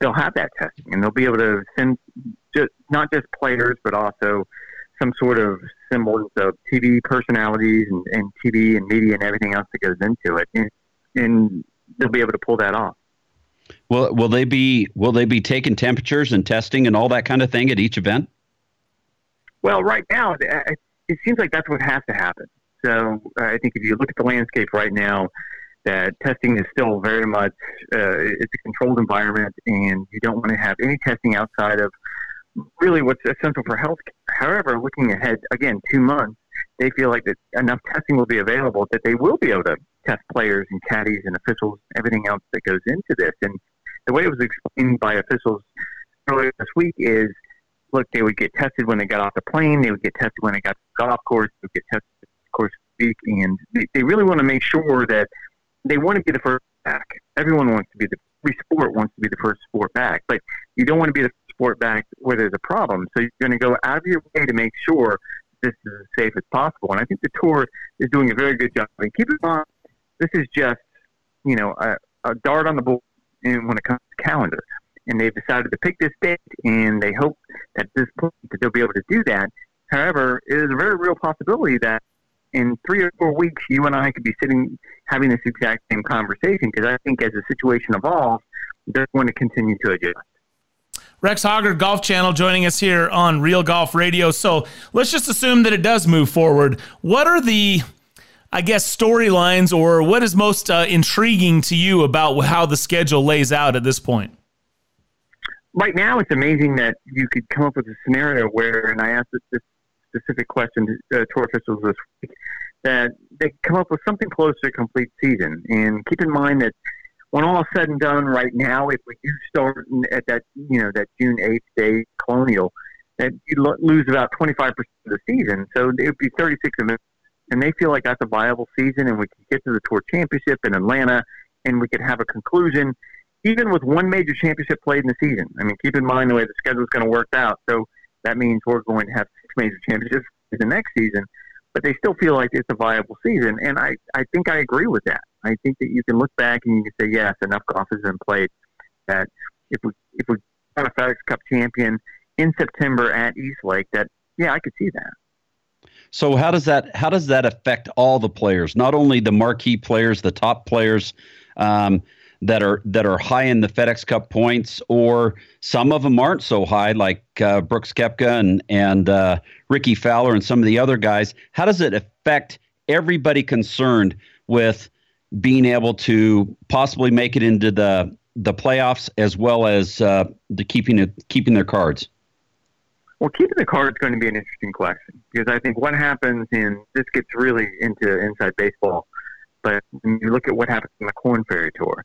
Speaker 6: they'll have that testing and they'll be able to send just not just players, but also some sort of symbols of TV personalities and, and TV and media and everything else that goes into it. And, and they'll be able to pull that off.
Speaker 3: Will will they be will they be taking temperatures and testing and all that kind of thing at each event?
Speaker 6: Well, right now it, it seems like that's what has to happen. So uh, I think if you look at the landscape right now, that testing is still very much uh, it's a controlled environment, and you don't want to have any testing outside of really what's essential for health. However, looking ahead again two months, they feel like that enough testing will be available that they will be able to test players and caddies and officials, everything else that goes into this. And the way it was explained by officials earlier this week is, look, they would get tested when they got off the plane, they would get tested when they got to the golf course, they would get tested of course week, and they, they really want to make sure that they want to be the first back. Everyone wants to be the every sport wants to be the first sport back, but you don't want to be the sport back where there's a problem. So you're going to go out of your way to make sure this is as safe as possible. And I think the tour is doing a very good job. And keep in mind, this is just you know a, a dart on the board when it comes to calendar. And they've decided to pick this date, and they hope at this point that they'll be able to do that. However, it is a very real possibility that in three or four weeks, you and I could be sitting having this exact same conversation because I think as the situation evolves, they're going to continue to adjust.
Speaker 2: Rex Hoggard, Golf Channel, joining us here on Real Golf Radio. So let's just assume that it does move forward. What are the, I guess, storylines or what is most uh, intriguing to you about how the schedule lays out at this point?
Speaker 6: Right now, it's amazing that you could come up with a scenario where, and I asked this specific question to uh, tour officials this week, that they come up with something close to a complete season. And keep in mind that when all is said and done, right now, if we do start at that, you know, that June eighth day Colonial, that you lose about twenty five percent of the season. So it would be thirty six events, and they feel like that's a viable season, and we can get to the Tour Championship in Atlanta, and we could have a conclusion, even with one major championship played in the season. I mean, keep in mind the way the schedule is going to work out. So that means we're going to have six major championships in the next season but they still feel like it's a viable season. And I, I think I agree with that. I think that you can look back and you can say, yes, enough golf has been played that if we if we got a FedEx Cup champion in September at East Lake, that yeah, I could see that.
Speaker 3: So how does that how does that affect all the players, not only the marquee players, the top players? Um, that are that are high in the FedEx Cup points, or some of them aren't so high, like uh, Brooks Koepka and and uh, Rickie Fowler and some of the other guys. How does it affect everybody concerned with being able to possibly make it into the the playoffs as well as uh, the keeping it keeping their cards?
Speaker 6: Well, keeping the cards is going to be an interesting question because I think what happens in this gets really into inside baseball. But when you look at what happens in the Korn Ferry Tour,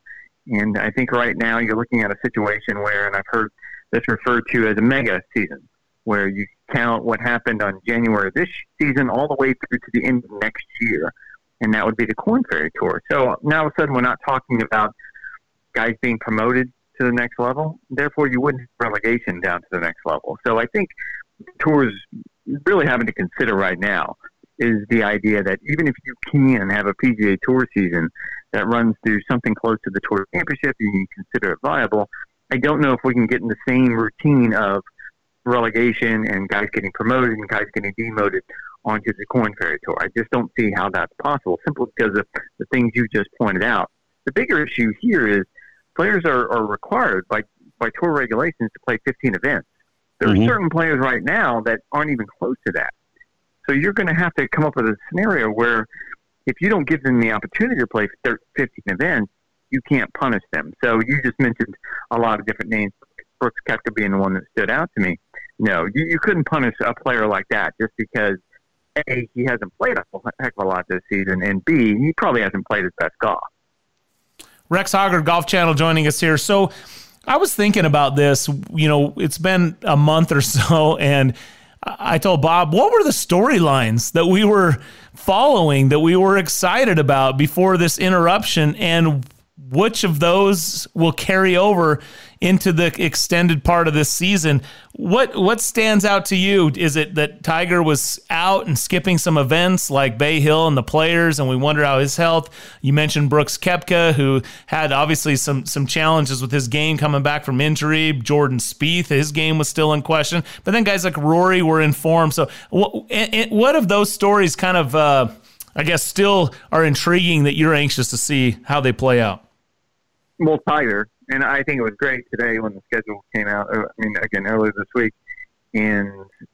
Speaker 6: and I think right now you're looking at a situation where, and I've heard this referred to as a mega season, where you count what happened on January this season all the way through to the end of next year. And that would be the Korn Ferry Tour. So now all of a sudden we're not talking about guys being promoted to the next level. Therefore, you wouldn't have relegation down to the next level. So I think tours really having to consider right now is the idea that even if you can have a PGA Tour season that runs through something close to the Tour Championship, you can consider it viable. I don't know if we can get in the same routine of relegation and guys getting promoted and guys getting demoted onto the Korn Ferry Tour. I just don't see how that's possible, simply because of the things you just pointed out. The bigger issue here is players are, are required by, by tour regulations to play 15 events. There mm-hmm. are certain players right now that aren't even close to that. So you're going to have to come up with a scenario where if you don't give them the opportunity to play 15 events, you can't punish them. So you just mentioned a lot of different names, Brooks Koepka being the one that stood out to me. No, you, you couldn't punish a player like that just because a he hasn't played a heck of a lot this season, and b he probably hasn't played his best golf.
Speaker 2: Rex Hoggard, Golf Channel, joining us here. So I was thinking about this. You know, it's been a month or so, and I told Bob, what were the storylines that we were following that we were excited about before this interruption? And which of those will carry over into the extended part of this season. What what stands out to you? Is it that Tiger was out and skipping some events like Bay Hill and the players, and we wonder how his health? You mentioned Brooks Koepka, who had obviously some some challenges with his game coming back from injury. Jordan Spieth, his game was still in question, but then guys like Rory were in form. So what, what of those stories kind of? Uh, I guess still are intriguing that you're anxious to see how they play out
Speaker 6: well, Tiger, and I think it was great today when the schedule came out. Uh, I mean, again, earlier this week, and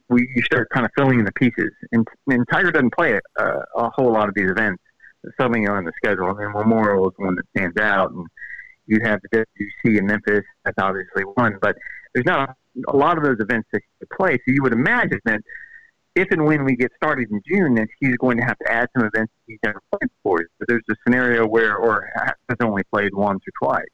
Speaker 6: we you start kind of filling in the pieces. And, and Tiger doesn't play a, a whole lot of these events. Something on the schedule. I mean, Memorial is one that stands out, and you have the WC in Memphis. That's obviously one, but there's not a, lot of those events that play. So you would imagine that if and when we get started in June, that he's going to have to add some events he's never played before. But there's a scenario where, or has only played once or twice.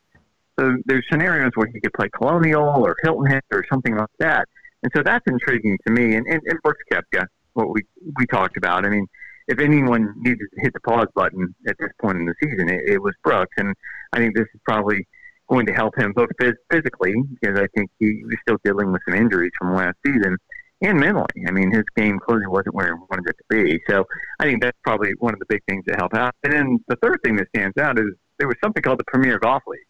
Speaker 6: So there's scenarios where he could play Colonial or Hilton Head or something like that. And so that's intriguing to me. And, and, and Brooks Koepka, what we, we talked about. I mean, if anyone needed to hit the pause button at this point in the season, it, it was Brooks. And I think this is probably going to help him both physically, because I think he was still dealing with some injuries from last season and mentally. I mean, his game clearly wasn't where he wanted it to be. So I think that's probably one of the big things that help out. And then the third thing that stands out is there was something called the Premier Golf League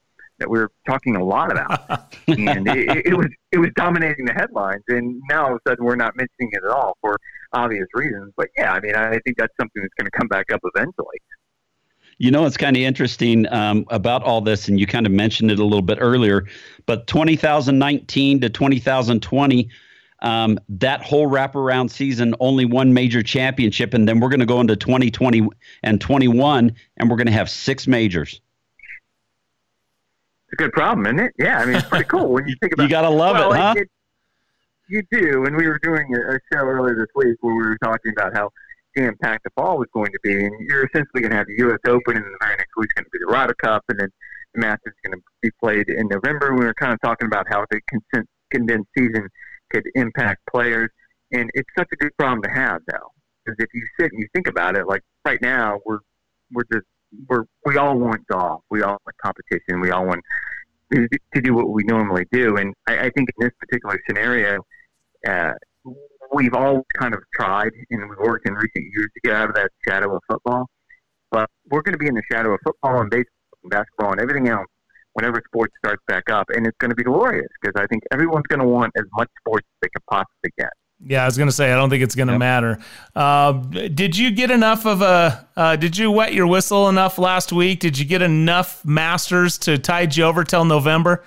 Speaker 6: that we are talking a lot about, and it, it was it was dominating the headlines. And now all of a sudden we're not mentioning it at all for obvious reasons. But yeah, I mean, I think that's something that's going to come back up eventually.
Speaker 3: You know, it's kind of interesting um, about all this, and you kind of mentioned it a little bit earlier. But 2019 to 2020 um, that whole wraparound season, only one major championship, and then we're going to go into 2020 and 21, and we're going to have six majors.
Speaker 6: It's a good problem, isn't it? Yeah, I mean, it's pretty cool when you think about. It.
Speaker 3: You gotta love well, it, huh? It,
Speaker 6: you do, and we were doing a show earlier this week where we were talking about how jam packed the fall was going to be, and you're essentially going to have the U.S. Open, and the very next week's going to be the Ryder Cup, and then the Masters is going to be played in November. We were kind of talking about how the condensed season could impact players. And it's such a good problem to have now. Because if you sit and you think about it, like right now, we're we're just we're we all want golf, we all want competition, we all want to do what we normally do. And I, I think in this particular scenario, uh, we've all kind of tried and we've worked in recent years to get out of that shadow of football. But we're going to be in the shadow of football and baseball and basketball and everything else whenever sports starts back up, and it's going to be glorious because I think everyone's going to want as much sports as they can possibly get.
Speaker 2: Yeah, I was going to say I don't think it's going to yep. matter. Uh, did you get enough of a? Uh, did you wet your whistle enough last week? Did you get enough Masters to tide you over till November?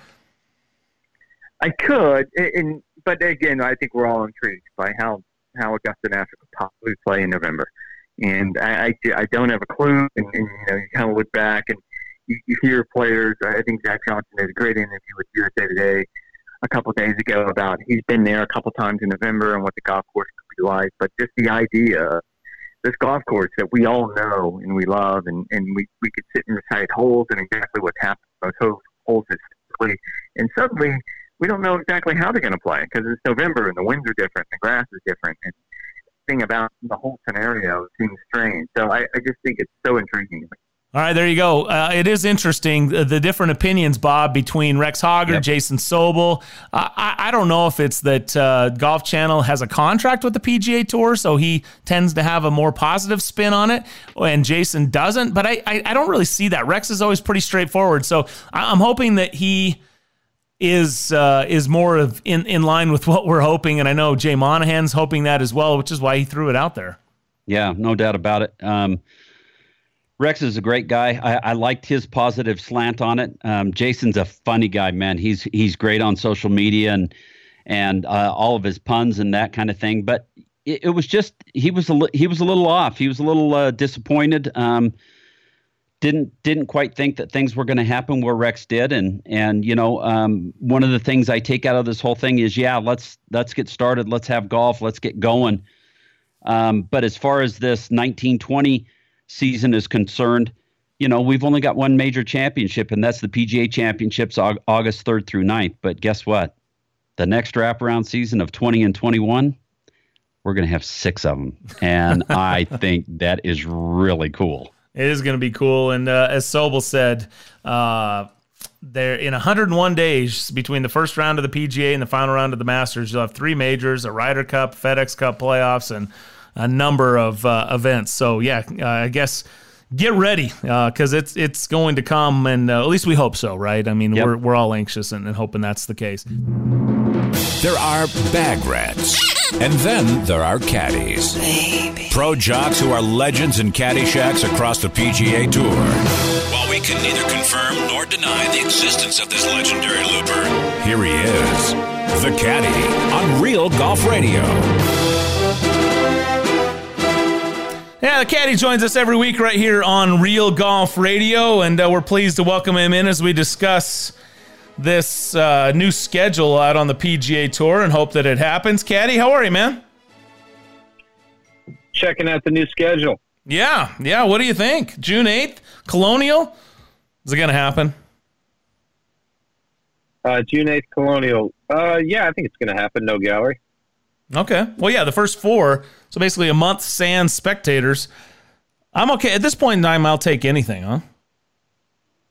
Speaker 6: I could, and but again, I think we're all intrigued by how how Augusta National could possibly play in November, and I, I, I don't have a clue. And, and you know, you kind of look back and you, you hear players. I think Zach Johnson did a great interview with USA Today a couple days ago about he's been there a couple times in November and what the golf course could be like. But just the idea, this golf course that we all know and we love, and, and we, we could sit and recite holes and exactly what happened those holes, holes historically, and suddenly we don't know exactly how they're going to play because it's November and the winds are different, the grass is different, and thing about the whole scenario seems strange. So I, I just think it's so intriguing.
Speaker 2: All right, there you go. Uh, it is interesting the, the, different opinions, Bob, between Rex Hoggard, yep. Jason Sobel. Uh, I, I, don't know if it's that uh, Golf Channel has a contract with the PGA Tour, so he tends to have a more positive spin on it, and Jason doesn't. But I, I, I don't really see that. Rex is always pretty straightforward, so I'm hoping that he is uh, is more of in, in line with what we're hoping. And I know Jay Monahan's hoping that as well, which is why he threw it out there.
Speaker 3: Yeah, no doubt about it. Um, Rex is a great guy. I, I, liked his positive slant on it. Um, Jason's a funny guy, man. He's he's great on social media and and uh, all of his puns and that kind of thing. But it, it was just he was a li- he was a little off. He was a little uh, disappointed. Um, didn't didn't quite think that things were going to happen where Rex did, and and you know um, one of the things I take out of this whole thing is yeah let's let's get started, let's have golf, let's get going. Um, but as far as this 1920 season is concerned, you know, we've only got one major championship, and that's the PGA Championships August 3rd through 9th. But guess what? The next wraparound season of 20 and 21, we're going to have six of them. And I think that is really cool.
Speaker 2: It is going to be cool. And uh, as Sobel said, uh, there in 101 days between the first round of the PGA and the final round of the Masters, you'll have three majors, a Ryder Cup, FedEx Cup playoffs, and a number of uh, events. So yeah, uh, I guess get ready because uh, it's it's going to come, and uh, at least we hope so, right? I mean, yep. we're we're all anxious and, and hoping that's the case.
Speaker 1: There are bag rats, and then there are caddies. Baby. Pro jocks who are legends in caddy shacks across the PGA Tour. While we can neither confirm nor deny the existence of this legendary looper, here he is, the caddy on Real Golf Radio.
Speaker 2: Yeah, the caddy joins us every week right here on Real Golf Radio, and uh, we're pleased to welcome him in as we discuss this uh, new schedule out on the PGA Tour and hope that it happens. Caddy, how are you, man?
Speaker 8: Checking out the new schedule.
Speaker 2: Yeah, yeah. What do you think? June 8th, Colonial? Is it going to happen?
Speaker 8: Uh, June 8th, Colonial. Uh, yeah, I think it's going to happen. No gallery.
Speaker 2: Okay. Well, yeah, the first four. So basically a month sans spectators. I'm okay. At this point in time, I'll take anything, huh?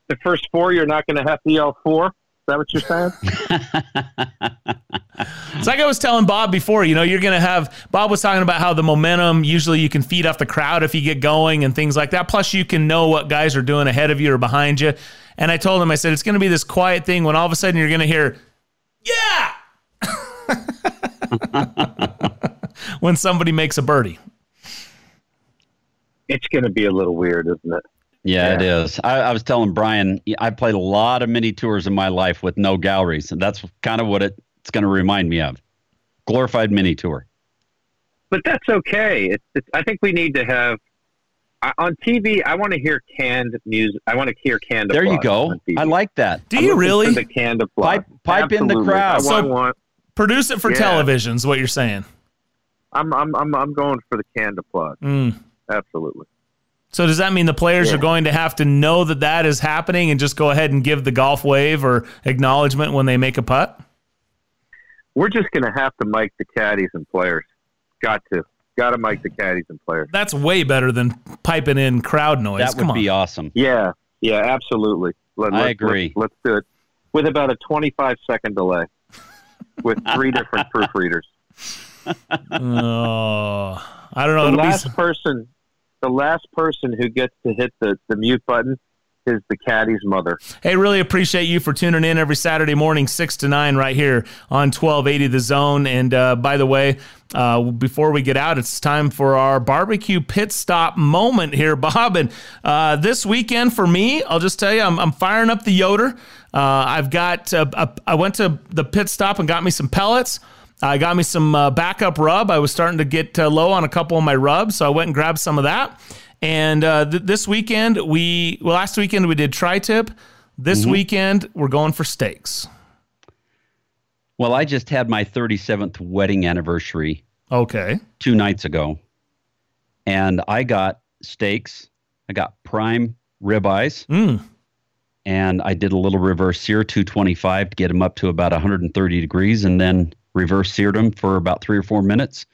Speaker 8: The first four, you're not going to have to yell four? Is that what you're saying?
Speaker 2: it's like I was telling Bob before, you know, you're going to have, Bob was talking about how the momentum, usually you can feed off the crowd if you get going and things like that. Plus, you can know what guys are doing ahead of you or behind you. And I told him, I said, it's going to be this quiet thing when all of a sudden you're going to hear, yeah. when somebody makes a birdie.
Speaker 8: It's going to be a little weird, isn't it?
Speaker 3: Yeah, yeah. it is. I, I, was telling Brian, I played a lot of mini tours in my life with no galleries, and that's kind of what it, it's going to remind me of. Glorified mini tour.
Speaker 8: But that's okay. It's, it's, I think we need to have on TV. I want to hear canned music. I want to hear canned.
Speaker 3: There you go. I like that.
Speaker 2: Do you really?
Speaker 8: The canned
Speaker 3: Pipe, pipe in the crowd.
Speaker 2: So, want, Produce it for yeah. television is what you're saying.
Speaker 8: I'm I'm I'm I'm going for the canned applause.
Speaker 2: Mm.
Speaker 8: Absolutely.
Speaker 2: So does that mean the players yeah. are going to have to know that that is happening and just go ahead and give the golf wave or acknowledgement when they make a putt?
Speaker 8: We're just going to have to mic the caddies and players. Got to. Got to mic the caddies and players.
Speaker 2: That's way better than piping in crowd noise.
Speaker 3: That
Speaker 2: Come
Speaker 3: would
Speaker 2: on.
Speaker 3: be awesome.
Speaker 8: Yeah, yeah, absolutely.
Speaker 3: Let, I agree.
Speaker 8: Let, let's do it with about a 25 second delay with three different proofreaders.
Speaker 2: Oh, I don't know.
Speaker 8: The
Speaker 2: It'll
Speaker 8: last
Speaker 2: be...
Speaker 8: person, the last person who gets to hit the, the mute button is the caddy's mother.
Speaker 2: Hey, really appreciate you for tuning in every Saturday morning, 6 to 9, right here on 1280 The Zone. And uh, by the way, uh, before we get out, it's time for our barbecue pit stop moment here, Bob. And uh, this weekend for me, I'll just tell you, I'm, I'm firing up the Yoder. Uh, I've got, uh, a, I went to the pit stop and got me some pellets. I got me some uh, backup rub. I was starting to get low on a couple of my rubs, so I went and grabbed some of that. And uh, th- this weekend, we, well, last weekend we did tri tip. This mm-hmm. weekend, we're going for steaks.
Speaker 3: Well, I just had my 37th wedding anniversary.
Speaker 2: Okay.
Speaker 3: Two nights ago. And I got steaks. I got prime ribeyes.
Speaker 2: Mm.
Speaker 3: And I did a little reverse sear, 225, to get them up to about 130 degrees. And then reverse seared them for about three or four minutes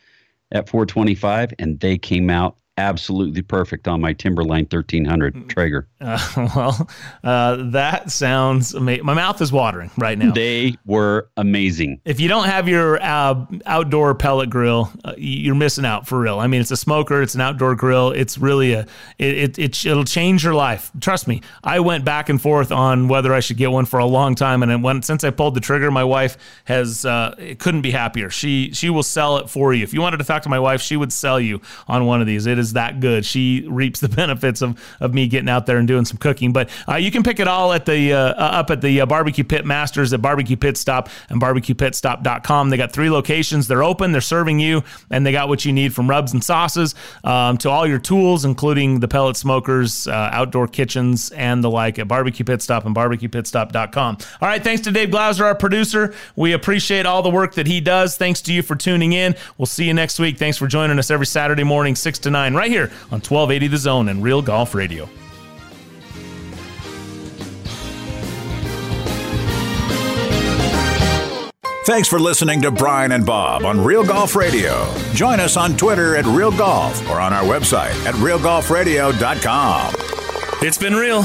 Speaker 3: at 425. And they came out absolutely perfect on my Timberline 1300 Traeger.
Speaker 2: Uh, well, uh, that sounds amazing. My mouth is watering right now.
Speaker 3: They were amazing.
Speaker 2: If you don't have your uh, outdoor pellet grill, uh, you're missing out for real. I mean, it's a smoker, it's an outdoor grill. It's really a it, it, it it'll change your life. Trust me. I went back and forth on whether I should get one for a long time, and when since I pulled the trigger, my wife has uh, couldn't be happier. She she will sell it for you. If you wanted to talk to my wife, she would sell you on one of these. It is that good. She reaps the benefits of of me getting out there and doing some cooking. But uh, you can pick it all at the uh, up at the uh, Barbecue Pit Masters at Barbecue Pit Stop and barbecuepitstop.com. They got three locations. They're open. They're serving you, and they got what you need from rubs and sauces um, to all your tools, including the pellet smokers, uh, outdoor kitchens, and the like at Barbecue Pit Stop and barbecuepitstop.com. All right. Thanks to Dave Glauser, our producer. We appreciate all the work that he does. Thanks to you for tuning in. We'll see you next week. Thanks for joining us every Saturday morning, 6 to 9, right here on 1280 The Zone and Real Golf Radio.
Speaker 1: Thanks for listening to Brian and Bob on Real Golf Radio. Join us on Twitter at Real Golf or on our website at realgolfradio.com.
Speaker 2: It's been real.